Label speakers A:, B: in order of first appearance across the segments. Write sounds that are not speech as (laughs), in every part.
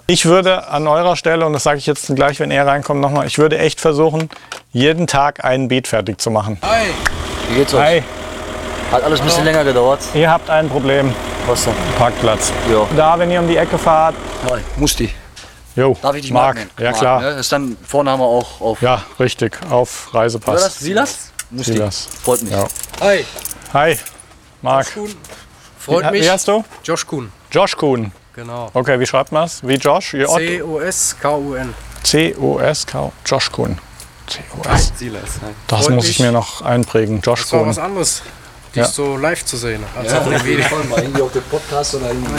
A: aber
B: Ich würde an eurer Stelle, und das sage ich jetzt gleich, wenn er reinkommt, nochmal, ich würde echt versuchen, jeden Tag einen Beat fertig zu machen.
A: wie geht's euch?
B: Hi,
A: Hat alles ein bisschen länger gedauert.
B: ihr habt ein Problem.
A: Was denn?
B: Parkplatz.
A: Ja.
B: Da, wenn ihr um die Ecke fahrt.
A: Hi, Musti.
B: Jo,
A: Darf ich dich.
B: Marc
A: nennen?
B: Ja,
A: Marc,
B: klar.
A: Ne? Ist dann, vorne haben wir auch auf.
B: Ja, richtig. Auf
A: Wer war
B: Reisepass.
A: das? Silas? Musti.
B: Silas.
A: Freut mich.
B: Ja.
C: Hi,
B: Hi, Marc.
C: Kuhn. Freut
B: Wie,
C: mich.
B: wie heißt du?
C: Josh Kuhn,
B: Josh Kuhn.
C: Genau.
B: Okay, wie schreibt man es? Wie Josh?
C: C-O-S-K-U-N.
B: C-O-S-K. Josh Kuhn. C-O-S.
C: Silas.
B: Das
C: Freut
B: muss ich mir noch einprägen. Josh
C: Das war
B: Kuhn.
C: was anderes, dich
B: Ja.
C: so live zu sehen. Als
A: Ja,
C: auf
A: jeden. Fall mal irgendwie auf den Podcast oder irgendwie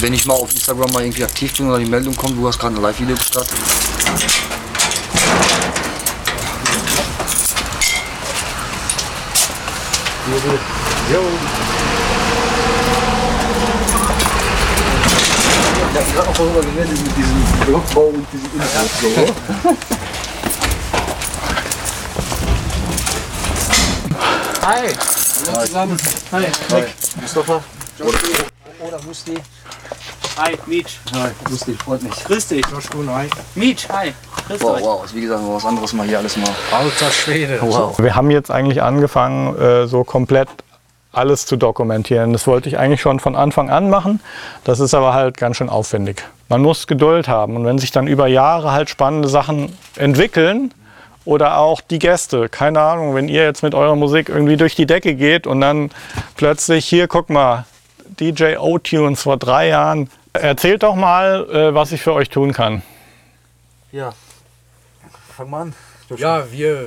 A: wenn ich mal auf Instagram mal irgendwie aktiv bin oder die Meldung kommt, du hast gerade ein Live-Video gestartet. Ja, auch darüber geredet mit diesem Blockbau und diesem Infos. So.
C: Hi. Hallo zusammen. Hi.
A: Mustafa? Oder Musti?
D: Hi, Mietsch.
A: Hi, Musti, freut mich.
D: Grüß dich.
C: Josh Kuhn, hi.
D: Mietsch, hi. Grüß
A: Wow,
D: euch.
A: wow, ist wie gesagt was anderes mal hier alles mal.
C: Alter Schwede.
A: Wow.
B: Wir haben jetzt eigentlich angefangen, äh, so komplett alles zu dokumentieren. Das wollte ich eigentlich schon von Anfang an machen. Das ist aber halt ganz schön aufwendig. Man muss Geduld haben. Und wenn sich dann über Jahre halt spannende Sachen entwickeln oder auch die Gäste, keine Ahnung, wenn ihr jetzt mit eurer Musik irgendwie durch die Decke geht und dann plötzlich hier, guck mal, DJ O-Tunes vor drei Jahren. Erzählt doch mal, äh, was ich für euch tun kann.
A: Ja. Fang mal an.
C: Ja, wir,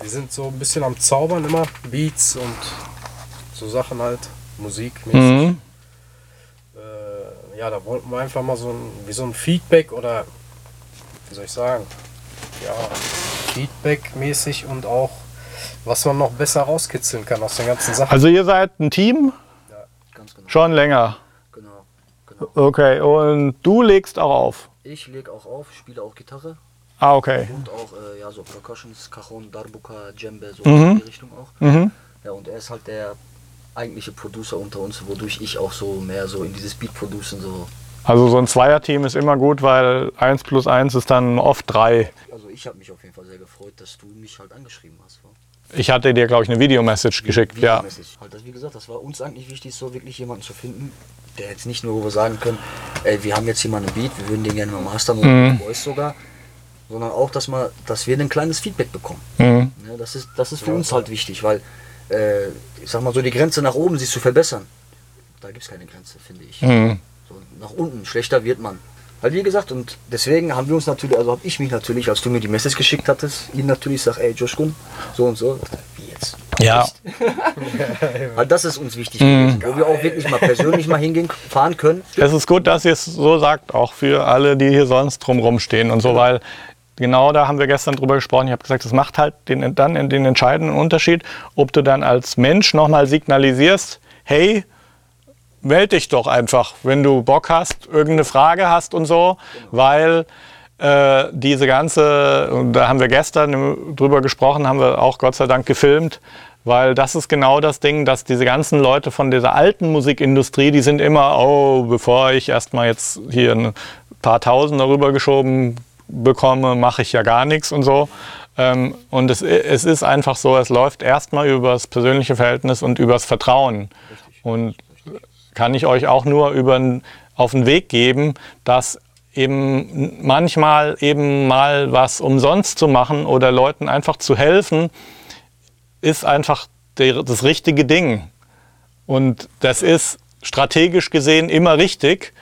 C: wir sind so ein bisschen am Zaubern immer. Beats und so Sachen halt. Musikmäßig.
B: Mhm.
C: Äh, ja, da wollten wir einfach mal so ein, wie so ein Feedback oder, wie soll ich sagen, ja, Feedback-mäßig und auch, was man noch besser rauskitzeln kann aus den ganzen Sachen.
B: Also ihr seid ein Team,
A: Ganz genau.
B: schon länger.
A: Genau. genau.
B: Okay, und du legst auch auf.
A: Ich lege auch auf, spiele auch Gitarre
B: Ah, okay.
A: und auch äh, ja, so Percussions, Cajon, Darbuka, Djembe, so
B: Mhm.
A: in die Richtung auch.
B: Mhm.
A: Ja, und er ist halt der eigentliche Producer unter uns, wodurch ich auch so mehr so in dieses Beat-Producen so.
B: Also so ein Zweierteam ist immer gut, weil 1 plus 1 ist dann oft 3.
A: Also ich habe mich auf jeden Fall sehr gefreut, dass du mich halt angeschrieben hast.
B: Ich hatte dir, glaube ich, eine Videomessage geschickt. Ja.
A: Videomäßig. Halt, das, wie gesagt, das war uns eigentlich wichtig, so wirklich jemanden zu finden, der jetzt nicht nur, wo wir sagen können, ey, wir haben jetzt hier mal einen Beat, wir würden den gerne mal mastern oder
B: Mhm.
A: Voice sogar, sondern auch, dass, man, dass wir ein kleines Feedback bekommen.
B: Mhm.
A: Ja, das, ist, das ist für uns halt wichtig, weil, äh, ich sag mal so, die Grenze nach oben, sich zu verbessern, da gibt es keine Grenze, finde ich.
B: Mhm.
A: So, nach unten, schlechter wird man. Halt wie gesagt, und deswegen haben wir uns natürlich, also habe ich mich natürlich, als du mir die Message geschickt hattest, ihn natürlich sag, ey Josh Kun, so und so. Wie jetzt?
B: Ja.
A: Halt, (laughs) (laughs) das ist uns wichtig
B: Mhm.
A: wo wir auch wirklich mal persönlich mal hingehen, fahren können.
B: Es ist gut, dass ihr es so sagt, auch für alle, die hier sonst drumherum stehen und so, weil genau da haben wir gestern drüber gesprochen. Ich habe gesagt, es macht halt den, dann den entscheidenden Unterschied, ob du dann als Mensch nochmal signalisierst, hey, melde dich doch einfach, wenn du Bock hast, irgendeine Frage hast und so, weil äh, diese ganze, da haben wir gestern drüber gesprochen, haben wir auch Gott sei Dank gefilmt, weil das ist genau das Ding, dass diese ganzen Leute von dieser alten Musikindustrie, die sind immer, oh, bevor ich erstmal jetzt hier ein paar Tausend darüber geschoben bekomme, mache ich ja gar nichts und so. Ähm, und es, es ist einfach so, es läuft erstmal über das persönliche Verhältnis und übers Vertrauen. Und kann ich euch auch nur über, auf den Weg geben, dass eben manchmal eben mal was umsonst zu machen oder Leuten einfach zu helfen, ist einfach der, das richtige Ding. Und das ist strategisch gesehen immer richtig.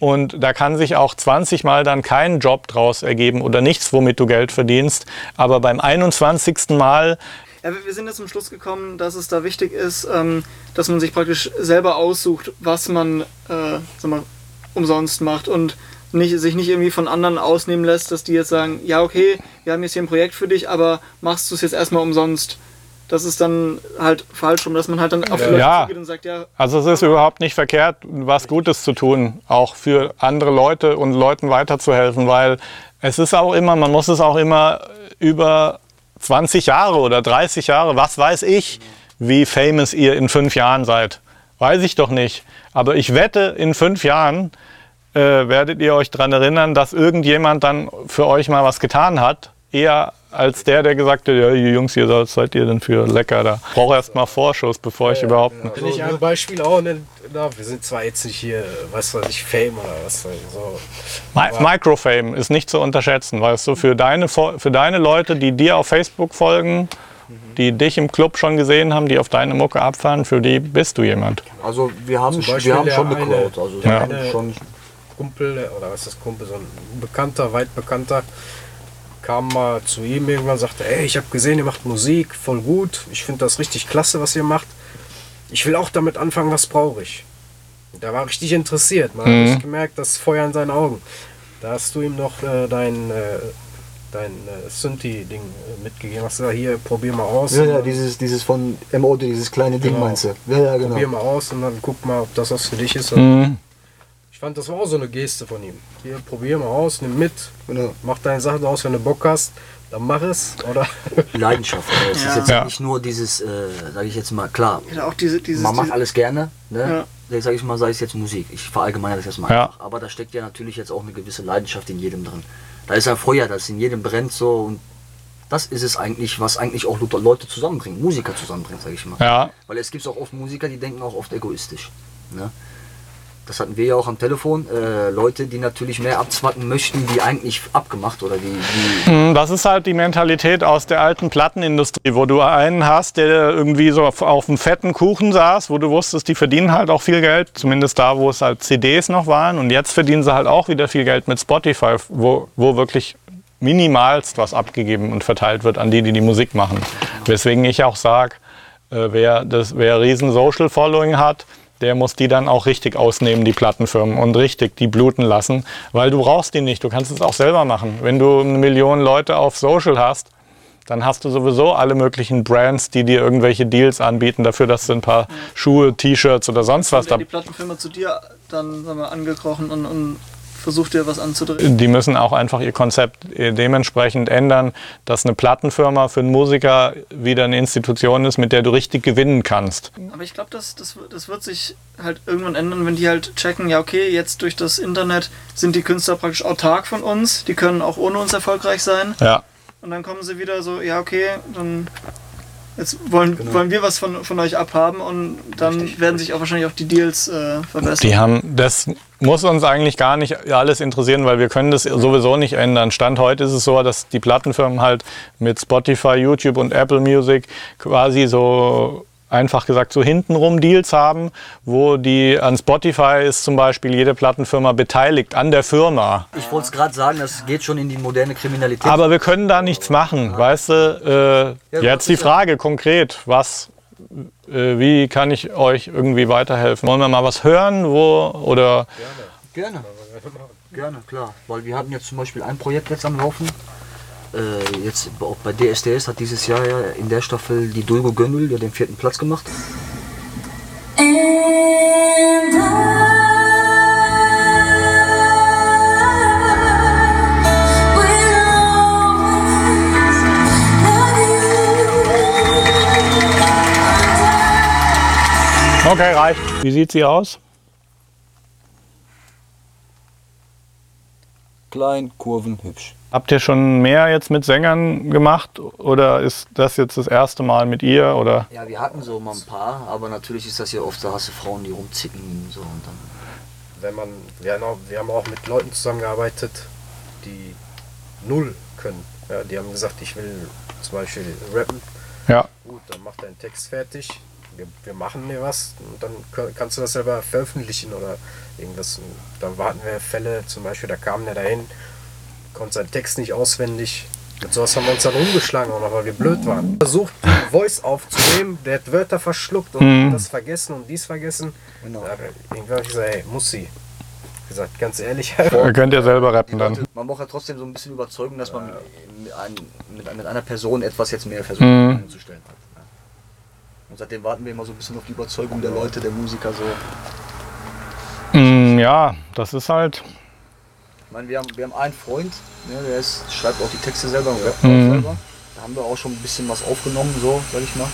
B: Und da kann sich auch 20 Mal dann kein Job draus ergeben oder nichts, womit du Geld verdienst. Aber beim 21. Mal
E: Ja, wir sind jetzt zum Schluss gekommen, dass es da wichtig ist, ähm, dass man sich praktisch selber aussucht, was man äh, mal, umsonst macht und nicht, sich nicht irgendwie von anderen ausnehmen lässt, dass die jetzt sagen, ja okay, wir haben jetzt hier ein Projekt für dich, aber machst du es jetzt erstmal umsonst. Das ist dann halt falsch rum, dass man halt dann auf die Leute
B: Ja.
E: zugeht und sagt, ja,
B: Also es ist überhaupt nicht verkehrt, was Gutes zu tun, auch für andere Leute und Leuten weiterzuhelfen, weil es ist auch immer, man muss es auch immer über 20 Jahre oder 30 Jahre, was weiß ich, wie famous ihr in fünf Jahren seid. Weiß ich doch nicht. Aber ich wette, in fünf Jahren äh, werdet ihr euch daran erinnern, dass irgendjemand dann für euch mal was getan hat. Eher als der, der gesagt hat, ja, ihr Jungs, ihr seid, seid ihr denn für lecker da. Ich brauche erst mal Vorschuss, bevor ich überhaupt...
C: Wenn ich ein Beispiel auch nenne, na, wir sind zwar jetzt nicht hier, weißt du, nicht Fame oder was, so.
B: Mi Microfame ist nicht zu unterschätzen, weißt du, für deine, für deine Leute, die dir auf Facebook folgen, die dich im Club schon gesehen haben, die auf deine Mucke abfahren, für die bist du jemand.
A: Also wir haben, wir haben
C: der
A: schon eine
C: eine-
A: Crowd. Also haben schon,
C: Kumpel, oder was ist das Kumpel, so ein Bekannter, weit Bekannter, kam mal zu ihm irgendwann und sagte, ey, ich habe gesehen, ihr macht Musik, voll gut, ich finde das richtig klasse, was ihr macht. Ich will auch damit anfangen, was brauche ich? Der war richtig interessiert, man hat richtig gemerkt, das Feuer in seinen Augen. Da hast du ihm noch äh, dein, äh, dein äh, Synthi-Ding äh, mitgegeben, hast gesagt, hier, probier mal aus.
A: ja, ja, dieses, dieses von MO, dieses kleine Ding
C: Genau.
A: meinst du? Ja, ja, genau.
C: Probier mal aus und dann guck mal, ob das was für dich ist.
B: Mhm.
C: Ich fand, das war auch so eine Geste von ihm. Hier, probier mal aus, nimm mit,
A: Genau.
C: mach deine Sachen aus, wenn du Bock hast, dann mach es. Oder (laughs)
A: Leidenschaft. Also es
E: Ja.
A: ist jetzt
B: Ja.
A: nicht nur dieses, äh, sage ich jetzt mal, klar,
E: Ja, auch diese, dieses,
A: man macht alles gerne, ne?
E: Ja.
A: Sag ich mal, sei es jetzt Musik. Ich verallgemeine das jetzt mal
B: Ja.
A: einfach. Aber da steckt ja natürlich jetzt auch eine gewisse Leidenschaft in jedem drin. Da ist ein Feuer, das in jedem brennt so und das ist es eigentlich, was eigentlich auch Leute zusammenbringt, Musiker zusammenbringt, sage ich mal.
B: Ja,
A: Weil es gibt auch oft Musiker, die denken auch oft egoistisch. Ne? Das hatten wir ja auch am Telefon. Äh, Leute, die natürlich mehr abzwacken möchten, wie eigentlich abgemacht oder wie, wie
B: Mhm, Das ist halt die Mentalität aus der alten Plattenindustrie, wo du einen hast, der irgendwie so auf, auf einem fetten Kuchen saß, wo du wusstest, die verdienen halt auch viel Geld, zumindest da, wo es halt CDs noch waren. Und jetzt verdienen sie halt auch wieder viel Geld mit Spotify, wo, wo wirklich minimalst was abgegeben und verteilt wird an die, die die Musik machen. Weswegen ich auch sage, äh, wer, das, wer riesen Social Following hat, der muss die dann auch richtig ausnehmen, die Plattenfirmen, und richtig die bluten lassen, weil du brauchst die nicht. Du kannst es auch selber machen. Wenn du eine Million Leute auf Social hast, dann hast du sowieso alle möglichen Brands, die dir irgendwelche Deals anbieten dafür, dass du ein paar Schuhe, T-Shirts oder sonst was da.
E: die Plattenfirma zu dir dann wir, angekrochen und, und versucht dir was anzudrehen.
B: Die müssen auch einfach ihr Konzept äh, dementsprechend ändern, dass eine Plattenfirma für einen Musiker wieder eine Institution ist, mit der du richtig gewinnen kannst.
E: Aber ich glaube, das, das, wird- das wird sich halt irgendwann ändern, wenn die halt checken, ja okay, jetzt durch das Internet sind die Künstler praktisch autark von uns, die können auch ohne uns erfolgreich sein.
B: Ja.
E: Und dann kommen sie wieder so, ja okay, dann jetzt wollen,
B: Genau.
E: wollen wir was von, von euch abhaben und dann werden sich auch wahrscheinlich auch die Deals äh, verbessern.
B: Die haben, das muss uns eigentlich gar nicht alles interessieren, weil wir können das sowieso nicht ändern. Stand heute ist es so, dass die Plattenfirmen halt mit Spotify, YouTube und Apple Music quasi so einfach gesagt so hintenrum Deals haben, wo die an Spotify ist zum Beispiel jede Plattenfirma beteiligt an der Firma.
A: Ich wollte es gerade sagen, das geht schon in die moderne Kriminalität.
B: Aber wir können da nichts machen, weißt du? Äh,
A: Ja,
B: jetzt die
A: ja-
B: Frage konkret, was, äh, wie kann ich euch irgendwie weiterhelfen? Wollen wir mal was hören, wo oder?
A: Gerne. Gerne, klar. Weil wir hatten jetzt zum Beispiel ein Projekt jetzt am Laufen. Äh, jetzt auch bei DSDS hat dieses Jahr ja in der Staffel die Dulgo Gönül ja den vierten Platz gemacht.
B: Okay, reicht. Wie sieht sie aus?
A: Klein, Kurven, hübsch.
B: Habt ihr schon mehr jetzt mit Sängern gemacht oder ist das jetzt das erste Mal mit ihr oder?
A: Ja, wir hatten so mal ein paar, aber natürlich ist das ja oft, da hast du Frauen, die rumzicken so und dann.
C: wenn man, wir haben auch, wir haben auch mit Leuten zusammengearbeitet, die null können. Ja, die haben gesagt, ich will zum Beispiel rappen.
B: Ja.
C: Gut, dann mach deinen Text fertig. Wir, wir machen dir was und dann kannst du das selber veröffentlichen oder irgendwas. Und dann warten wir Fälle, zum Beispiel, da kam der dahin, konnte seinen Text nicht auswendig. Mit sowas haben wir uns dann rumgeschlagen, auch noch, weil wir blöd waren. Versucht, die Voice aufzunehmen, der hat Wörter verschluckt und das vergessen und dies vergessen.
A: Genau.
C: Da Irgendwann habe ich gesagt, ey, muss sie. gesagt, ganz ehrlich.
B: Ihr könnt ihr selber rappen dann.
A: Man braucht ja trotzdem so ein bisschen überzeugen, dass man mit, ein, mit, mit einer Person etwas jetzt mehr versucht
B: Mhm.
A: anzustellen hat. Und seitdem warten wir immer so ein bisschen auf die Überzeugung der Leute, der Musiker so.
B: Mm, ja, das ist halt.
A: Ich meine, wir haben, wir haben einen Freund, ne, der ist, schreibt auch die Texte selber und rappt auch selber. Da haben wir auch schon ein bisschen was aufgenommen, so, sag ich mal.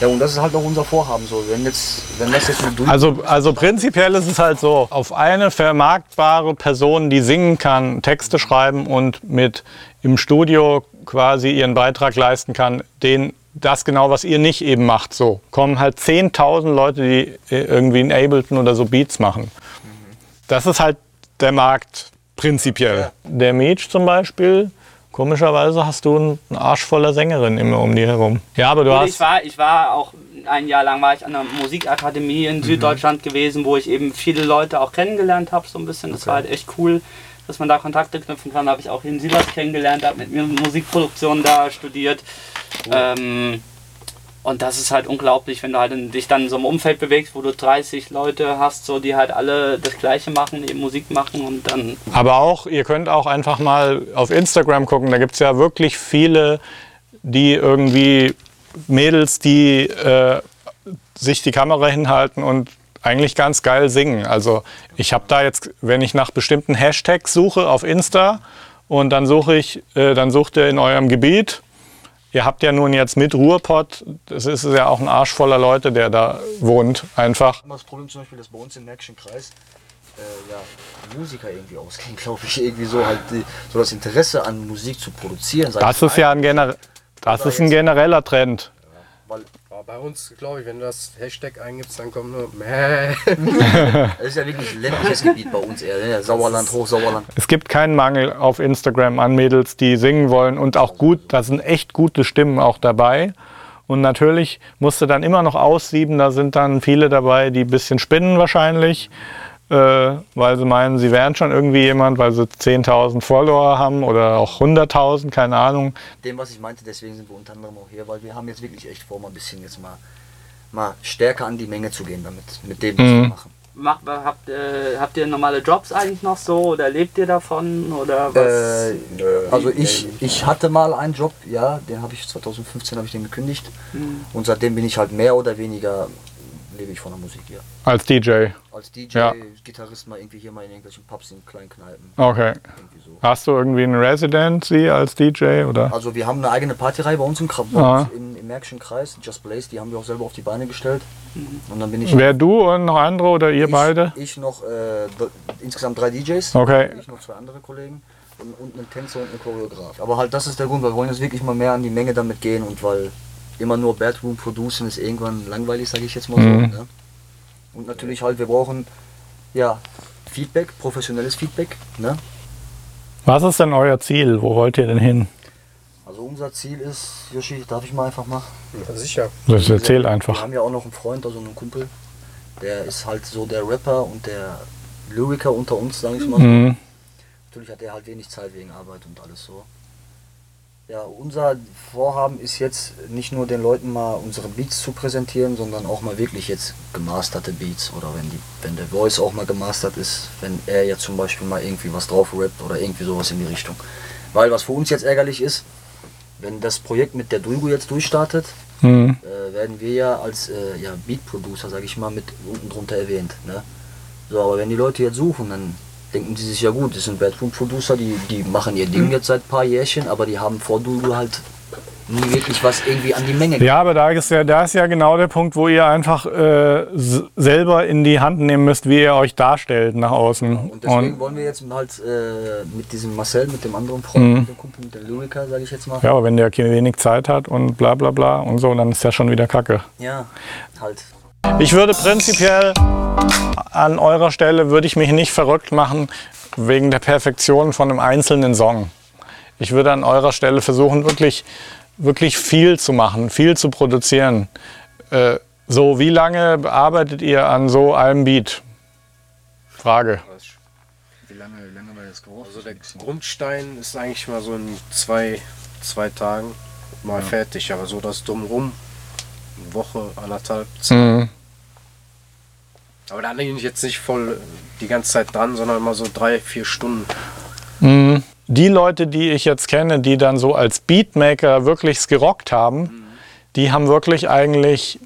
A: Ja, und das ist halt auch unser Vorhaben so. Wenn, jetzt, wenn das jetzt durch
B: Also, also prinzipiell ist es halt so, auf eine vermarktbare Person, die singen kann, Texte schreiben und mit im Studio quasi ihren Beitrag leisten kann, den das genau, was ihr nicht eben macht, so kommen halt 10.000 Leute, die äh, irgendwie in Ableton oder so Beats machen. Das ist halt der Markt prinzipiell. Der Meech zum Beispiel, komischerweise hast du einen Arsch voller Sängerin immer um die herum. Ja, aber du
D: Gut,
B: hast...
D: ich, war, ich war auch ein Jahr lang war ich an der Musikakademie in Süddeutschland gewesen, wo ich eben viele Leute auch kennengelernt habe, so ein bisschen. Das war halt echt cool, dass man da Kontakte knüpfen kann. Da habe ich auch den Silas kennengelernt, habe mit mir Musikproduktion da studiert. Ähm, und das ist halt unglaublich, wenn du halt in, dich dann in so einem Umfeld bewegst, wo du 30 Leute hast, so die halt alle das Gleiche machen, eben Musik machen und dann
B: Aber auch, ihr könnt auch einfach mal auf Instagram gucken. Da gibt es ja wirklich viele, die irgendwie Mädels, die äh, sich die Kamera hinhalten und eigentlich ganz geil singen. Also ich habe da jetzt, wenn ich nach bestimmten Hashtags suche auf Insta und dann suche ich, äh, dann sucht ihr in eurem Gebiet. Ihr habt ja nun jetzt mit Ruhrpott, das ist ja auch ein Arsch voller Leute, der da wohnt, einfach.
A: Das Problem zum Beispiel, dass bei uns im Märkischen Kreis äh, ja, Musiker irgendwie auskennen, (laughs) glaube ich, irgendwie so halt die, so das Interesse an Musik zu produzieren.
B: Das ist ja ein, gener das ist ein genereller Trend.
A: Weil
C: bei uns, glaube ich, wenn du das Hashtag eingibst, dann kommt nur Mäh. (laughs)
A: es ist ja wirklich ein ländliches Gebiet bei uns eher, ne? Sauerland, Hochsauerland.
B: Es gibt keinen Mangel auf Instagram an Mädels, die singen wollen und auch gut, da sind echt gute Stimmen auch dabei. Und natürlich musst du dann immer noch aussieben, da sind dann viele dabei, die ein bisschen spinnen wahrscheinlich, weil sie meinen, sie wären schon irgendwie jemand, weil sie 10.000 Follower haben oder auch 100.000, keine Ahnung.
A: Dem, was ich meinte, deswegen sind wir unter anderem auch hier, weil wir haben jetzt wirklich echt vor, mal ein bisschen jetzt mal, mal stärker an die Menge zu gehen damit, mit dem, was
B: Mhm.
A: wir machen.
D: macht, habt, äh, habt ihr normale Jobs eigentlich noch so oder lebt ihr davon oder was?
A: Äh, also ich, ich hatte mal einen Job, ja, den habe ich 2015 habe ich den gekündigt
D: Hm.
A: und seitdem bin ich halt mehr oder weniger lebe ich von der Musik hier.
B: Als DJ.
A: Als DJ,
B: Ja.
A: Gitarrist mal irgendwie hier mal in irgendwelchen Pubs in kleinen Kneipen.
B: Okay.
A: So.
B: Hast du irgendwie eine Residency als DJ oder?
A: Also wir haben eine eigene Partyreihe bei uns im, Kra- bei
B: Ah.
A: im, im Märkischen Kreis, Just Blaze, die haben wir auch selber auf die Beine gestellt. Und dann bin ich,
B: Wer du und noch andere oder ihr
A: ich,
B: beide?
A: ich noch äh, insgesamt drei DJs.
B: Okay.
A: Ich noch zwei andere Kollegen und, und einen Tänzer und einen Choreograf. Aber halt das ist der Grund, wir wollen jetzt wirklich mal mehr an die Menge damit gehen und weil immer nur Bedroom producen ist irgendwann langweilig, sage ich jetzt mal
B: Mhm.
A: so. Ne? Und natürlich halt, wir brauchen ja Feedback, professionelles Feedback. Ne?
B: Was ist denn euer Ziel? Wo wollt ihr denn hin?
A: Also unser Ziel ist, Yoshi, darf ich mal einfach machen?
C: Ja, sicher.
B: Das erzähl
A: Wir
B: einfach.
A: haben ja auch noch einen Freund, also einen Kumpel, der ist halt so der Rapper und der Lyriker unter uns, sage ich mal.
B: Mhm.
A: Natürlich hat er halt wenig Zeit wegen Arbeit und alles so. Ja, unser Vorhaben ist jetzt nicht nur den Leuten mal unsere Beats zu präsentieren, sondern auch mal wirklich jetzt gemasterte Beats oder wenn die, wenn der Voice auch mal gemastert ist, wenn er jetzt zum Beispiel mal irgendwie was drauf rappt oder irgendwie sowas in die Richtung. Weil was für uns jetzt ärgerlich ist, wenn das Projekt mit der Dulgo jetzt durchstartet,
B: Mhm.
A: äh, werden wir ja als äh, ja, Beat Producer, sage ich mal, mit unten drunter erwähnt. Ne? So, aber wenn die Leute jetzt suchen, dann denken die sich ja gut, das sind Bedroom Producer, die, die machen ihr Ding jetzt seit ein paar Jährchen, aber die haben vor Dulgo halt nie wirklich was irgendwie an die Menge
B: Ja, aber da ist ja, da ist ja genau der Punkt, wo ihr einfach äh, selber in die Hand nehmen müsst, wie ihr euch darstellt nach außen.
A: Und deswegen
B: Und,
A: wollen wir jetzt halt äh, mit diesem Marcel, mit dem anderen Freund,
B: Mhm.
A: mit dem Kumpel, mit dem Lyriker, sage ich jetzt mal.
B: ja, aber wenn der wenig Zeit hat und bla bla bla und so, dann ist ja schon wieder Kacke.
A: Ja, halt.
B: Ich würde prinzipiell an eurer Stelle würde ich mich nicht verrückt machen wegen der Perfektion von einem einzelnen Song. Ich würde an eurer Stelle versuchen, wirklich, wirklich viel zu machen, viel zu produzieren. Äh, so, wie lange arbeitet ihr an so einem Beat? Frage.
A: Wie lange, wie lange war das gebraucht?
C: Also der Grundstein ist eigentlich mal so in zwei, zwei Tagen mal fertig, aber so das Drumrum, eine Woche, anderthalb, zwei.
B: Mhm.
C: Aber da bin ich jetzt nicht voll die ganze Zeit dran, sondern mal so drei, vier Stunden.
B: Mhm. Die Leute, die ich jetzt kenne, die dann so als Beatmaker wirklich gerockt haben, die haben wirklich eigentlich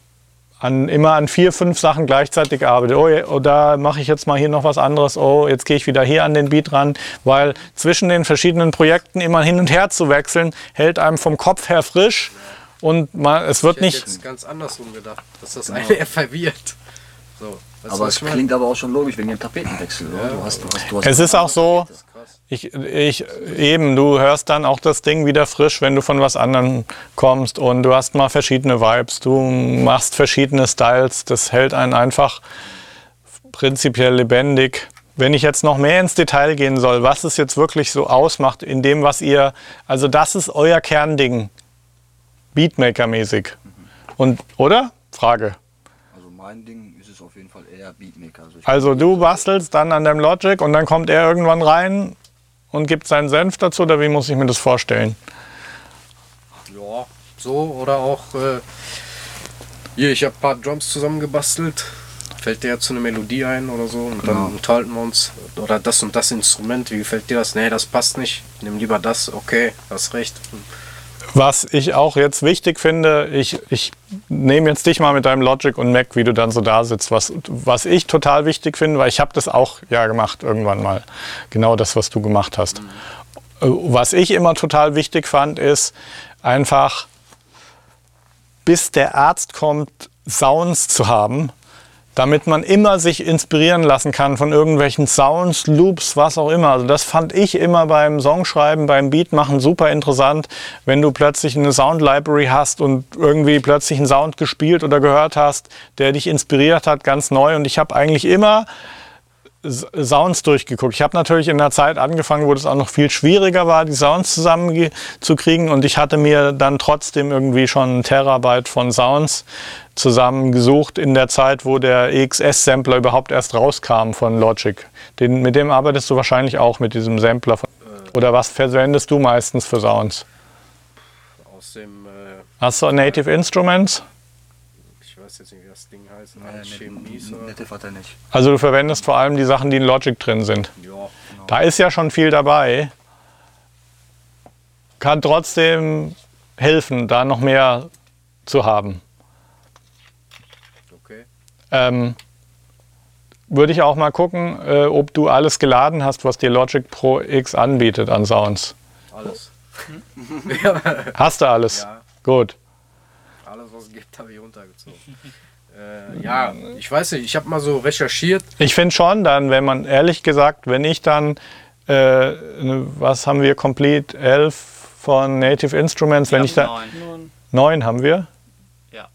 B: an, immer an vier, fünf Sachen gleichzeitig gearbeitet. Oh, oh da mache ich jetzt mal hier noch was anderes. Oh, jetzt gehe ich wieder hier an den Beat ran. Weil zwischen den verschiedenen Projekten immer hin und her zu wechseln, hält einem vom Kopf her frisch. und mal, es wird
C: Ich hätte
B: nicht.
C: jetzt ganz andersrum gedacht, dass das eine (laughs) eher verwirrt. So, weißt
A: Aber es klingt aber auch schon logisch wegen dem Tapetenwechsel. oder? Du hast, du hast, du hast
B: Es ist auch so, ich, ich, eben, du hörst dann auch das Ding wieder frisch, wenn du von was anderem kommst und du hast mal verschiedene Vibes, du machst verschiedene Styles, das hält einen einfach prinzipiell lebendig. Wenn ich jetzt noch mehr ins Detail gehen soll, was es jetzt wirklich so ausmacht in dem, was ihr, also das ist euer Kernding, Beatmaker-mäßig. Und, oder? Frage.
A: Also mein Ding ist auf jeden Fall eher Beatmaker. Also,
B: Also du bastelst dann an deinem Logic und dann kommt er irgendwann rein und gibt seinen Senf dazu, oder wie muss ich mir das vorstellen?
C: Ja, so oder auch äh, hier, ich habe ein paar Drums zusammengebastelt. Fällt dir jetzt so eine Melodie ein oder so und dann
A: Genau.
C: unterhalten wir uns oder das und das Instrument, wie gefällt dir das? Nee, das passt nicht. Nimm lieber das, okay, hast recht.
B: Was ich auch jetzt wichtig finde, ich, ich nehme jetzt dich mal mit deinem Logic und Mac, wie du dann so da sitzt. Was, was ich total wichtig finde, weil ich habe das auch ja gemacht irgendwann mal. Genau das, was du gemacht hast. Äh, Was ich immer total wichtig fand, ist einfach, bis der Arzt kommt, Sounds zu haben, damit man immer sich inspirieren lassen kann von irgendwelchen Sounds, Loops, was auch immer. Also das fand ich immer beim Songschreiben, beim Beatmachen super interessant, wenn du plötzlich eine Sound Library hast und irgendwie plötzlich einen Sound gespielt oder gehört hast, der dich inspiriert hat, ganz neu. Und ich habe eigentlich immer Sounds durchgeguckt. Ich habe natürlich in einer Zeit angefangen, wo das auch noch viel schwieriger war, die Sounds zusammenzukriegen. Und ich hatte mir dann trotzdem irgendwie schon einen Terabyte von Sounds zusammengesucht in der Zeit, wo der EXS-Sampler überhaupt erst rauskam von Logic. Den, mit dem arbeitest du wahrscheinlich auch, mit diesem Sampler. Von, oder was verwendest du meistens für Sounds?
C: Aus dem, äh,
B: Hast du Native Instruments?
C: ich weiß jetzt nicht, wie das Ding heißt,
A: Äh,
C: Alchemies oder?
A: Nette hat er nicht.
B: Also du verwendest vor allem die Sachen, die in Logic drin sind.
C: Ja,
B: Da ist ja schon viel dabei. Kann trotzdem helfen, da noch mehr zu haben.
C: okay.
B: Ähm, würde ich auch mal gucken, äh, ob du alles geladen hast, was dir Logic Pro X anbietet an Sounds.
C: Alles. (laughs)
B: Hast du alles?
C: Ja,
B: Gut.
C: alles was es gibt, habe ich runtergezogen. Äh, ja, ich weiß nicht, ich habe mal so recherchiert.
B: Ich finde schon dann, wenn man ehrlich gesagt, wenn ich dann, äh, ne, was haben wir, Complete 11 von Native Instruments, wenn ich da,
D: Neun.
B: neun haben wir?
D: Ja.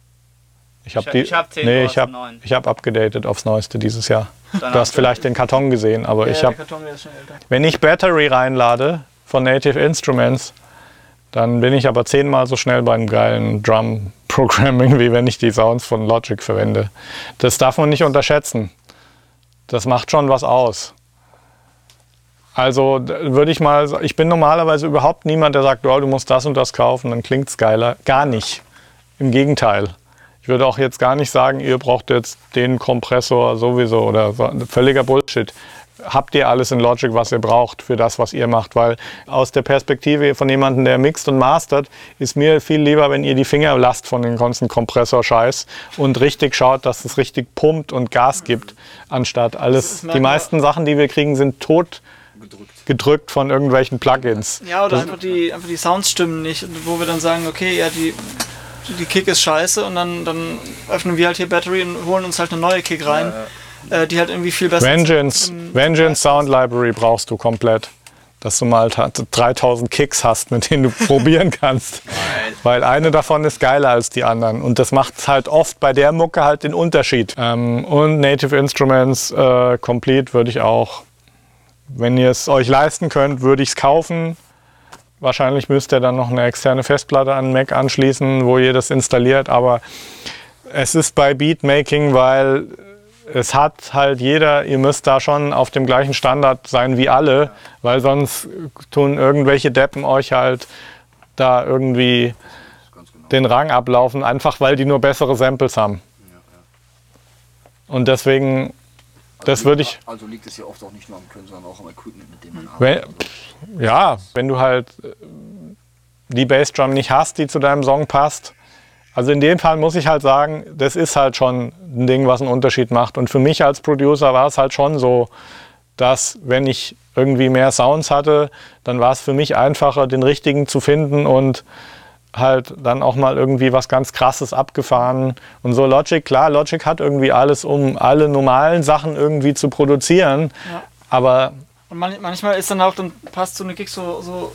B: Ich habe die,
D: ich hab zehn,
B: nee, ich habe
D: neun.
B: ich habe abgedatet aufs Neueste dieses Jahr.
D: Dann
B: Du hast vielleicht den Karton gesehen, aber
E: Ja,
B: ich habe, wenn ich Battery reinlade von Native Instruments, dann bin ich aber zehnmal so schnell beim geilen Drum Programming, wie wenn ich die Sounds von Logic verwende. Das darf man nicht unterschätzen. Das macht schon was aus. Also würde ich mal, ich bin normalerweise überhaupt niemand, der sagt, oh, du musst das und das kaufen, dann klingt es geiler. Gar nicht. Im Gegenteil. Ich würde auch jetzt gar nicht sagen, ihr braucht jetzt den Kompressor sowieso oder so. völliger Bullshit. Habt ihr alles in Logic, was ihr braucht für das, was ihr macht? Weil aus der Perspektive von jemandem, der mixt und mastert, ist mir viel lieber, wenn ihr die Finger lasst von den ganzen Kompressor-Scheiß und richtig schaut, dass es richtig pumpt und Gas gibt, anstatt alles. Die meisten Sachen, die wir kriegen, sind tot
A: Gedrückt.
B: gedrückt von irgendwelchen Plugins.
E: Ja, oder einfach die, einfach die Sounds stimmen nicht, wo wir dann sagen, okay, ja, die, die Kick ist scheiße und dann, dann öffnen wir halt hier Battery und holen uns halt eine neue Kick rein, äh, die halt irgendwie viel besser
B: Vengeance,
E: im-
B: Vengeance Sound Library brauchst du komplett. Dass du mal ta- 3000 Kicks hast, mit denen du (laughs) probieren kannst. Weil eine davon ist geiler als die anderen. Und das macht halt oft bei der Mucke halt den Unterschied. Ähm, und Native Instruments äh, Complete würde ich auch, wenn ihr es euch leisten könnt, würde ich es kaufen. Wahrscheinlich müsst ihr dann noch eine externe Festplatte an den Mac anschließen, wo ihr das installiert. Aber es ist bei Beatmaking, weil es hat halt jeder, ihr müsst da schon auf dem gleichen Standard sein wie alle, weil sonst tun irgendwelche Deppen euch halt da irgendwie
A: genau.
B: den Rang ablaufen, einfach weil die nur bessere Samples haben. Und deswegen, das
A: liegt-
B: würde ich,
A: Also liegt es ja oft auch nicht nur am Können, sondern auch am Equipment, mit dem man
B: wenn,
A: arbeitet.
B: ja, wenn du halt äh, die Bassdrum nicht hast, die zu deinem Song passt. Also in dem Fall muss ich halt sagen, das ist halt schon ein Ding, was einen Unterschied macht. Und für mich als Producer war es halt schon so, dass wenn ich irgendwie mehr Sounds hatte, dann war es für mich einfacher, den richtigen zu finden und halt dann auch mal irgendwie was ganz krasses abgefahren und so Logic, klar, Logic hat irgendwie alles, um alle normalen Sachen irgendwie zu produzieren,
E: Ja.
B: aber
E: Und man, manchmal ist dann auch, dann passt so eine Kick so, so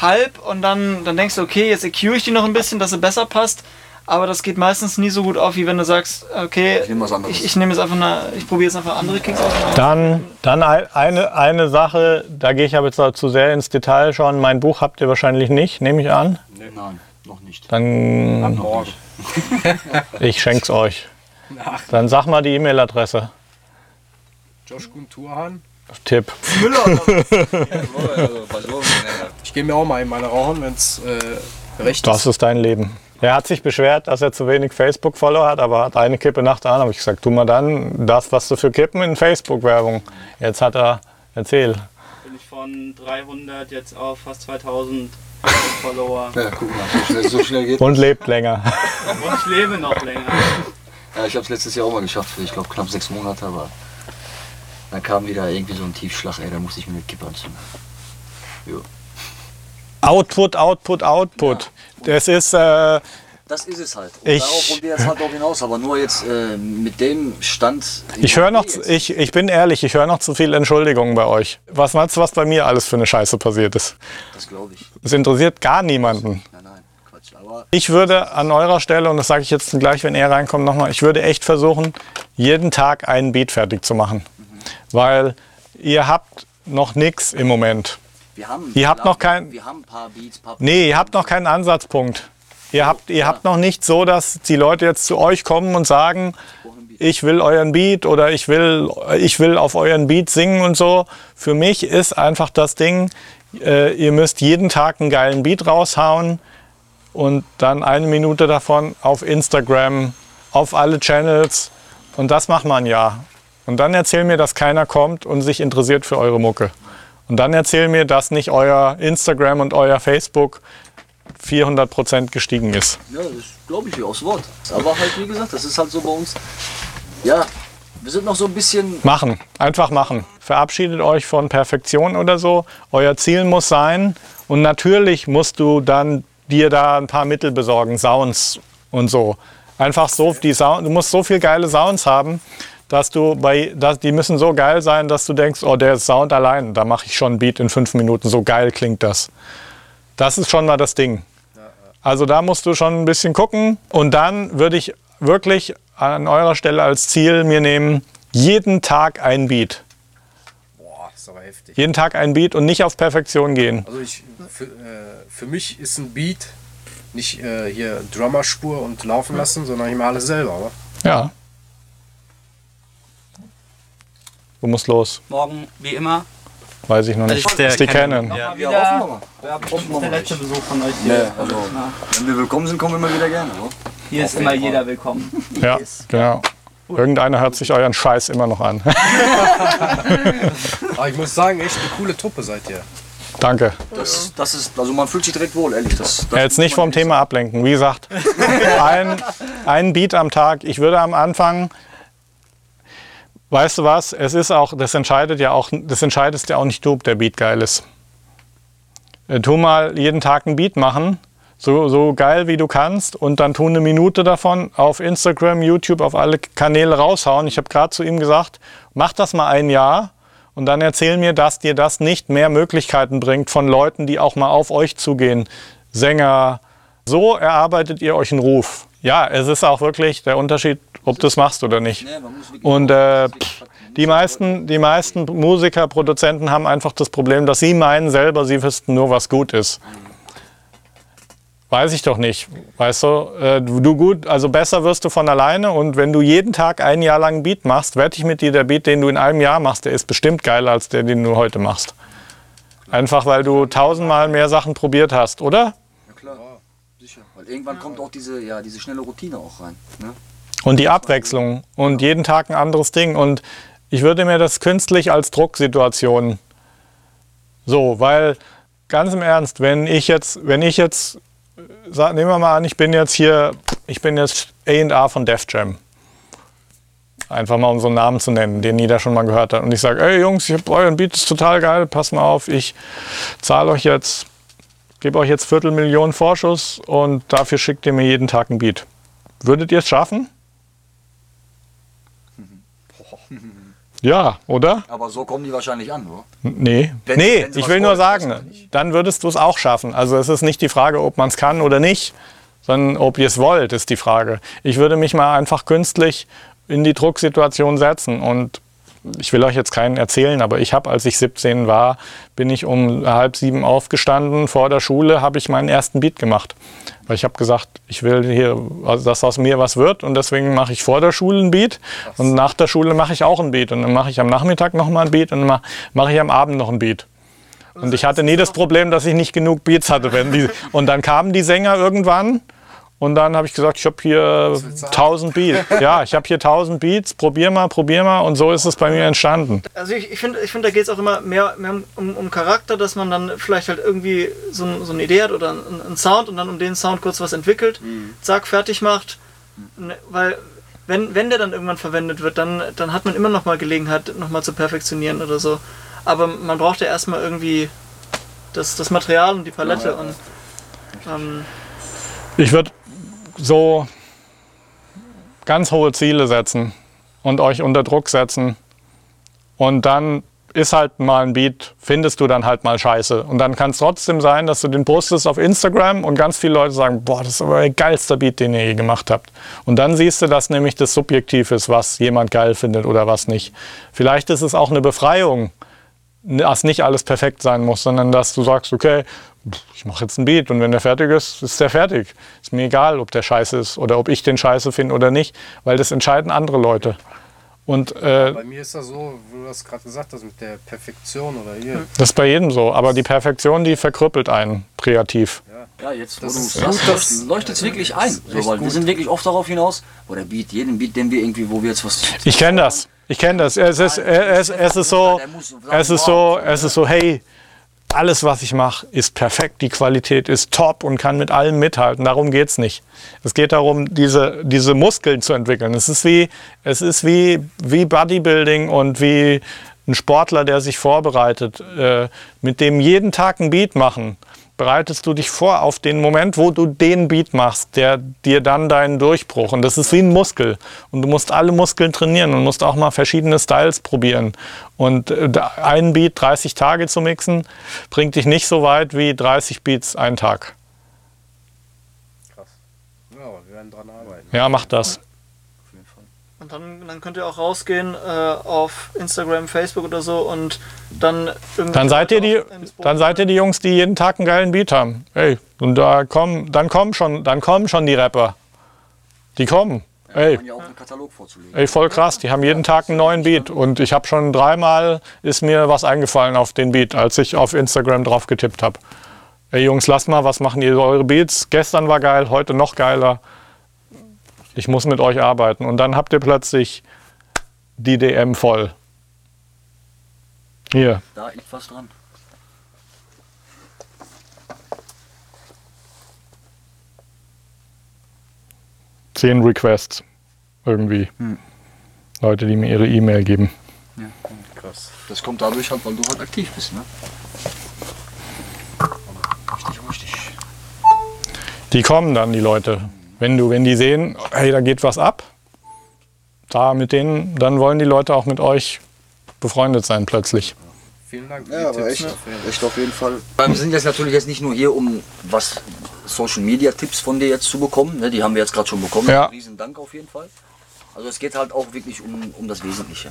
E: halb und dann, dann denkst du, okay, jetzt EQ ich die noch ein bisschen, dass sie besser passt. Aber das geht meistens nie so gut auf, wie wenn du sagst, okay,
A: Ich
E: ich, ich nehme jetzt einfach eine, ich probiere jetzt einfach andere Kicks aus.
B: Dann, dann ein- eine, eine Sache, da gehe ich aber jetzt zu sehr ins Detail schon. Mein Buch habt ihr wahrscheinlich nicht, nehme ich an.
A: Nein, noch nicht.
B: Dann
C: Morgen. (laughs)
B: ich schenk's euch. Dann sag mal die E-Mail-Adresse.
C: Josh Kunturhan.
B: Tipp. (laughs)
C: Ich gehe mir auch mal in meine rauchen, wenn es äh, recht
B: Das
C: ist.
B: ist dein Leben. Er hat sich beschwert, dass er zu wenig Facebook-Follower hat, aber hat eine Kippe nach der anderen. Ich gesagt, tu mal dann das, was du für Kippen in Facebook-Werbung. Jetzt hat er, erzähl.
D: Bin ich von 300 jetzt auf fast 2000 Follower. (laughs)
A: Ja, guck mal, so schnell, so schnell geht
B: Und lebt länger.
D: Und ich lebe noch länger.
A: Ja, ich habe es letztes Jahr auch mal geschafft, für ich glaube knapp sechs Monate, aber dann kam wieder irgendwie so ein Tiefschlag, ey, da musste ich mir eine Kippe anzünden. Jo.
B: Output, Output, Output. Das ist, äh,
A: Das ist es halt. Und
B: Ich-
A: darauf wollen wir jetzt halt auch hinaus, aber nur jetzt äh, mit dem Stand.
B: ich höre noch,
A: Jetzt.
B: ich, ich bin ehrlich, ich höre noch zu viel Entschuldigungen bei euch. Was meinst du, was bei mir alles für eine Scheiße passiert ist?
A: Das glaube ich.
B: Es interessiert gar niemanden.
A: Nein, nein, Quatsch. Aber
B: Ich würde an eurer Stelle, und das sage ich jetzt gleich, wenn er reinkommt, nochmal, ich würde echt versuchen, jeden Tag einen Beat fertig zu machen. Weil ihr habt noch nichts im Moment.
A: wir haben.
B: Ihr habt noch kein-
A: Wir haben ein paar Beats, paar
B: Nee, ihr habt noch keinen Ansatzpunkt. Ihr habt, ihr habt noch nicht so, dass die Leute jetzt zu euch kommen und sagen, ich will euren Beat oder ich will, ich will auf euren Beat singen und so. Für mich ist einfach das Ding, äh, ihr müsst jeden Tag einen geilen Beat raushauen und dann eine Minute davon auf Instagram, auf alle Channels und das macht man ja. Und dann erzähl mir, dass keiner kommt und sich interessiert für eure Mucke. Und dann erzähl mir, dass nicht euer Instagram und euer Facebook 400% gestiegen ist.
A: Ja, das glaube ich dir aufs Wort. Aber halt, wie gesagt, das ist halt so bei uns. Ja, wir sind noch so ein bisschen.
B: Machen, einfach machen. Verabschiedet euch von Perfektion oder so. Euer Ziel muss sein. Und natürlich musst du dann dir da ein paar Mittel besorgen, Sounds und so. Einfach so, die Sound, du musst so viel geile Sounds haben, dass du bei, dass, die müssen so geil sein, dass du denkst, oh, der Sound allein, da mache ich schon einen Beat in fünf Minuten, so geil klingt das. Das ist schon mal das Ding. Also da musst du schon ein bisschen gucken. Und dann würde ich wirklich an eurer Stelle als Ziel mir nehmen, jeden Tag ein Beat.
C: Boah, ist aber heftig.
B: Jeden Tag ein Beat und nicht auf Perfektion gehen.
C: Also ich, für, äh, für mich ist ein Beat nicht äh, hier Drummerspur und laufen lassen, sondern ich mache alles selber. Oder?
B: Ja. Du musst los.
D: Morgen, wie immer.
B: Weiß ich noch
D: Also
B: nicht.
D: ich- der
B: ist die
D: Canon. Mal
A: Ja,
D: wieder.
A: hoffen wir mal.
D: Ja,
A: Hoffen wir
D: bestimmt der
A: mal.
D: letzte Besuch von euch
A: Nee,
D: hier.
A: also,
D: Na,
A: wenn wir willkommen sind, kommen wir immer wieder gerne. Oder?
D: hier ist immer jeder willkommen. (laughs)
B: Ja, genau. Irgendeiner hört sich euren Scheiß immer noch an.
C: Aber (laughs) ich muss sagen, echt eine coole Truppe seid ihr.
B: Danke.
A: Das, das ist, also man fühlt sich direkt wohl, ehrlich. Das, das
B: Jetzt nicht vom Thema ablenken. Wie gesagt, (laughs) ein, ein Beat am Tag. Ich würde am Anfang, weißt du was, es ist auch, das entscheidet ja auch, das entscheidest ja auch nicht du, ob der Beat geil ist. Äh, Tu mal jeden Tag einen Beat machen, so, so geil wie du kannst und dann tu eine Minute davon auf Instagram, YouTube, auf alle Kanäle raushauen. Ich habe gerade zu ihm gesagt, mach das mal ein Jahr und dann erzähl mir, dass dir das nicht mehr Möglichkeiten bringt von Leuten, die auch mal auf euch zugehen. Sänger. So erarbeitet ihr euch einen Ruf. Ja, es ist auch wirklich der Unterschied, ob du es machst oder nicht. Und äh, die meisten, die meisten Musiker, Produzenten haben einfach das Problem, dass sie meinen selber, sie wüssten nur, was gut ist. Weiß ich doch nicht. Weißt du, äh, du du gut, also besser wirst du von alleine und wenn du jeden Tag ein Jahr lang einen Beat machst, wette ich mit dir, der Beat, den du in einem Jahr machst, der ist bestimmt geiler als der, den du heute machst. Einfach weil du tausendmal mehr Sachen probiert hast, oder?
A: Weil irgendwann kommt auch diese, ja, diese schnelle Routine auch rein. Ne?
B: Und die Abwechslung und jeden Tag ein anderes Ding. Und ich würde mir das künstlich als Drucksituation so, weil ganz im Ernst, wenn ich jetzt, wenn ich jetzt, sag, nehmen wir mal an, ich bin jetzt hier, ich bin jetzt A&R von Def Jam. Einfach mal um so einen Namen zu nennen, den jeder schon mal gehört hat. Und ich sage, ey Jungs, ich hab euren Beat ist total geil, passt mal auf, ich zahle euch jetzt gebe euch jetzt Viertelmillion Vorschuss und dafür schickt ihr mir jeden Tag ein Beat. Würdet ihr es schaffen? (laughs) Ja, oder?
A: Aber so kommen die wahrscheinlich an, oder?
B: Nee,
A: Wenn-
B: nee
A: wenn
B: ich will nur sagen, dann würdest du es auch schaffen. Also es ist nicht die Frage, ob man es kann oder nicht, sondern ob ihr es wollt, ist die Frage. Ich würde mich mal einfach künstlich in die Drucksituation setzen und ich will euch jetzt keinen erzählen, aber ich habe, als ich 17 war, bin ich um halb sieben aufgestanden. Vor der Schule habe ich meinen ersten Beat gemacht. Weil ich habe gesagt, ich will hier, also dass aus mir was wird und deswegen mache ich vor der Schule ein Beat und nach der Schule mache ich auch ein Beat und dann mache ich am Nachmittag noch mal ein Beat und dann mach- mache ich am Abend noch ein Beat. Und ich hatte nie das Problem, dass ich nicht genug Beats hatte. Die, und dann kamen die Sänger irgendwann und dann habe ich gesagt, ich habe hier 1000 Beats. Ja, ich habe hier 1000 Beats, probier mal, probier mal und so ist es bei mir entstanden.
E: Also ich, ich finde, ich find, da geht es auch immer mehr, mehr um, um Charakter, dass man dann vielleicht halt irgendwie so, ein, so eine Idee hat oder einen, einen Sound und dann um den Sound kurz was entwickelt, zack, fertig macht. Ne, Weil wenn, wenn der dann irgendwann verwendet wird, dann, dann hat man immer noch mal Gelegenheit, noch mal zu perfektionieren oder so. Aber man braucht ja erstmal irgendwie das, das Material und die Palette und ähm,
B: Ich würde so ganz hohe Ziele setzen und euch unter Druck setzen. Und dann ist halt mal ein Beat, findest du dann halt mal scheiße. Und dann kann es trotzdem sein, dass du den postest auf Instagram und ganz viele Leute sagen, boah, das ist aber der geilste Beat, den ihr je gemacht habt. Und dann siehst du, dass nämlich das subjektiv ist, was jemand geil findet oder was nicht. Vielleicht ist es auch eine Befreiung, dass nicht alles perfekt sein muss, sondern dass du sagst, okay, ich mache jetzt einen Beat und wenn der fertig ist, ist der fertig. Ist mir egal, ob der scheiße ist oder ob ich den scheiße finde oder nicht, weil das entscheiden andere Leute. Und äh,
C: Bei mir ist das so, wie du das gerade gesagt hast, mit der Perfektion oder hier.
B: das ist bei jedem so. Aber die Perfektion, die verkrüppelt einen kreativ.
A: Ja, jetzt wo
C: Das
A: du
C: ist
A: sagst,
C: gut, dass-
A: leuchtet es wirklich ein. So, weil wir sind wirklich oft darauf hinaus, wo der Beat, jeden Beat, den wir irgendwie, wo wir jetzt was.
B: Ich kenne das. Ich kenne das. Es ist, es, es ist so, es ist so, es ist so, hey, alles, was ich mache, ist perfekt. Die Qualität ist top und kann mit allem mithalten. Darum geht es nicht. Es geht darum, diese, diese Muskeln zu entwickeln. Es ist wie, es ist wie, wie Bodybuilding und wie ein Sportler, der sich vorbereitet, äh, mit dem jeden Tag ein Beat machen. Bereitest du dich vor auf den Moment, wo du den Beat machst, der dir dann deinen Durchbruch. Und das ist wie ein Muskel. Und du musst alle Muskeln trainieren und musst auch mal verschiedene Styles probieren. Und äh, einen Beat 30 Tage zu mixen, bringt dich nicht so weit wie 30 Beats einen Tag.
C: Krass. Ja, wir werden dran arbeiten.
B: Ja, mach das.
E: Und dann, dann könnt ihr auch rausgehen äh, auf Instagram, Facebook oder so und dann irgendwie.
B: Dann seid ihr die, dann seid ihr die Jungs, die jeden Tag einen geilen Beat haben. Ey, und da kommen, dann kommen schon, dann kommen schon die Rapper. Die kommen. Ey,
A: Man ja auch einen Katalog vorzulegen.
B: ey, voll krass. Die haben jeden Tag einen neuen Beat. Und ich habe schon dreimal ist mir was eingefallen auf den Beat, als ich auf Instagram drauf getippt habe. Ey Jungs, lasst mal, was machen ihr eure Beats? Gestern war geil, heute noch geiler. Ich muss mit euch arbeiten. Und dann habt ihr plötzlich die DM voll. Hier,
A: Da liegt was dran.
B: zehn Requests irgendwie.
A: Hm.
B: Leute, die mir ihre E-Mail geben.
C: Krass.
A: Das kommt dadurch halt, weil du halt aktiv bist, ne? Richtig, richtig.
B: Die kommen dann, die Leute. Wenn du, wenn die sehen, hey, da geht was ab, da mit denen, dann wollen die Leute auch mit euch befreundet sein plötzlich.
C: Vielen Dank für
A: Ja,
C: die
A: aber
C: Tipps.
A: echt,
C: dafür.
A: echt auf jeden Fall. Wir sind jetzt natürlich jetzt nicht nur hier, um was Social Media Tipps von dir jetzt zu bekommen. Ne? Die haben wir jetzt gerade schon bekommen.
B: Ja.
A: Riesen Dank auf jeden Fall. Also es geht halt auch wirklich um, um das Wesentliche.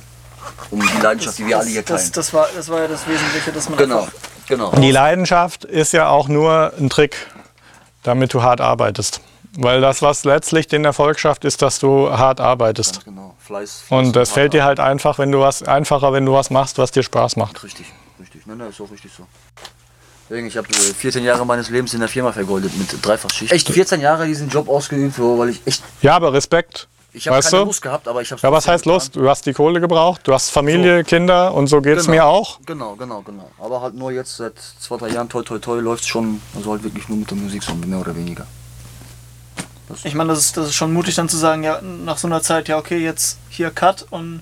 A: Um die Leidenschaft, die wir alle hier
E: das,
A: teilen.
E: das, war, das war ja das Wesentliche, dass man
A: Genau, genau.
B: Die Leidenschaft ist ja auch nur ein Trick, damit du hart arbeitest. Weil das, was letztlich den Erfolg schafft, ist, dass du hart arbeitest.
A: genau. Fleiß, Fleiß
B: Und das fällt dir halt einfach, wenn du was einfacher, wenn du was machst, was dir Spaß macht.
A: Richtig, richtig. Nein, nein, ist auch richtig so. Deswegen, ich habe äh, 14 Jahre meines Lebens in der Firma vergoldet mit Dreifachschicht. Echt 14 Jahre diesen Job ausgeübt, so, weil ich echt,
B: Ja, aber Respekt.
A: ich habe
B: Weißt
A: keine
B: du?
A: Lust gehabt, aber ich habe
B: Ja, was heißt Lust? Du hast die Kohle gebraucht, du hast Familie, Kinder und so geht es
A: Genau.
B: mir auch.
A: Genau, genau, genau. Aber halt nur jetzt seit zwei, drei Jahren, toi, toi, toi, läuft schon, also halt wirklich nur mit der Musik, so mehr oder weniger.
E: Ich meine, das ist, das ist schon mutig dann zu sagen, ja, nach so einer Zeit, ja, okay, jetzt hier Cut und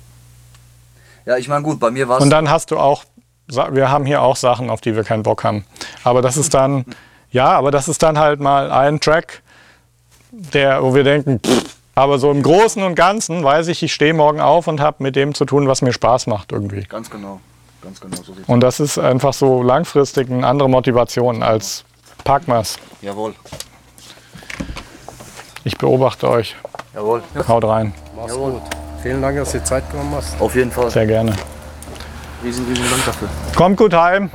A: Ja, ich meine, gut, bei mir war es.
B: Und dann hast du auch, wir haben hier auch Sachen, auf die wir keinen Bock haben. Aber das ist dann, (laughs) Ja, aber das ist dann halt mal ein Track, der, wo wir denken, pff, aber so im Großen und Ganzen weiß ich, ich stehe morgen auf und habe mit dem zu tun, was mir Spaß macht irgendwie.
A: Ganz genau. Ganz genau, so
B: Und das ist einfach so langfristig eine andere Motivation als Packmas.
A: Jawohl.
B: Ich beobachte euch.
A: Jawohl.
B: Haut rein.
C: Mach's
A: Jawohl.
C: gut. Vielen Dank, dass du dir Zeit genommen hast.
A: Auf jeden Fall.
B: Sehr gerne.
A: Riesen, riesen Dank dafür.
B: Kommt gut heim.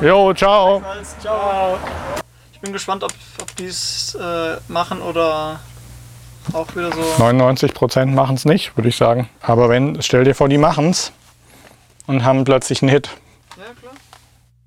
B: Jo, ciao.
E: Ciao. Ich bin gespannt, ob, ob die es äh, machen oder auch wieder so.
B: 99 Prozent machen es nicht, würde ich sagen. Aber wenn, stell dir vor, die machen es und haben plötzlich einen Hit.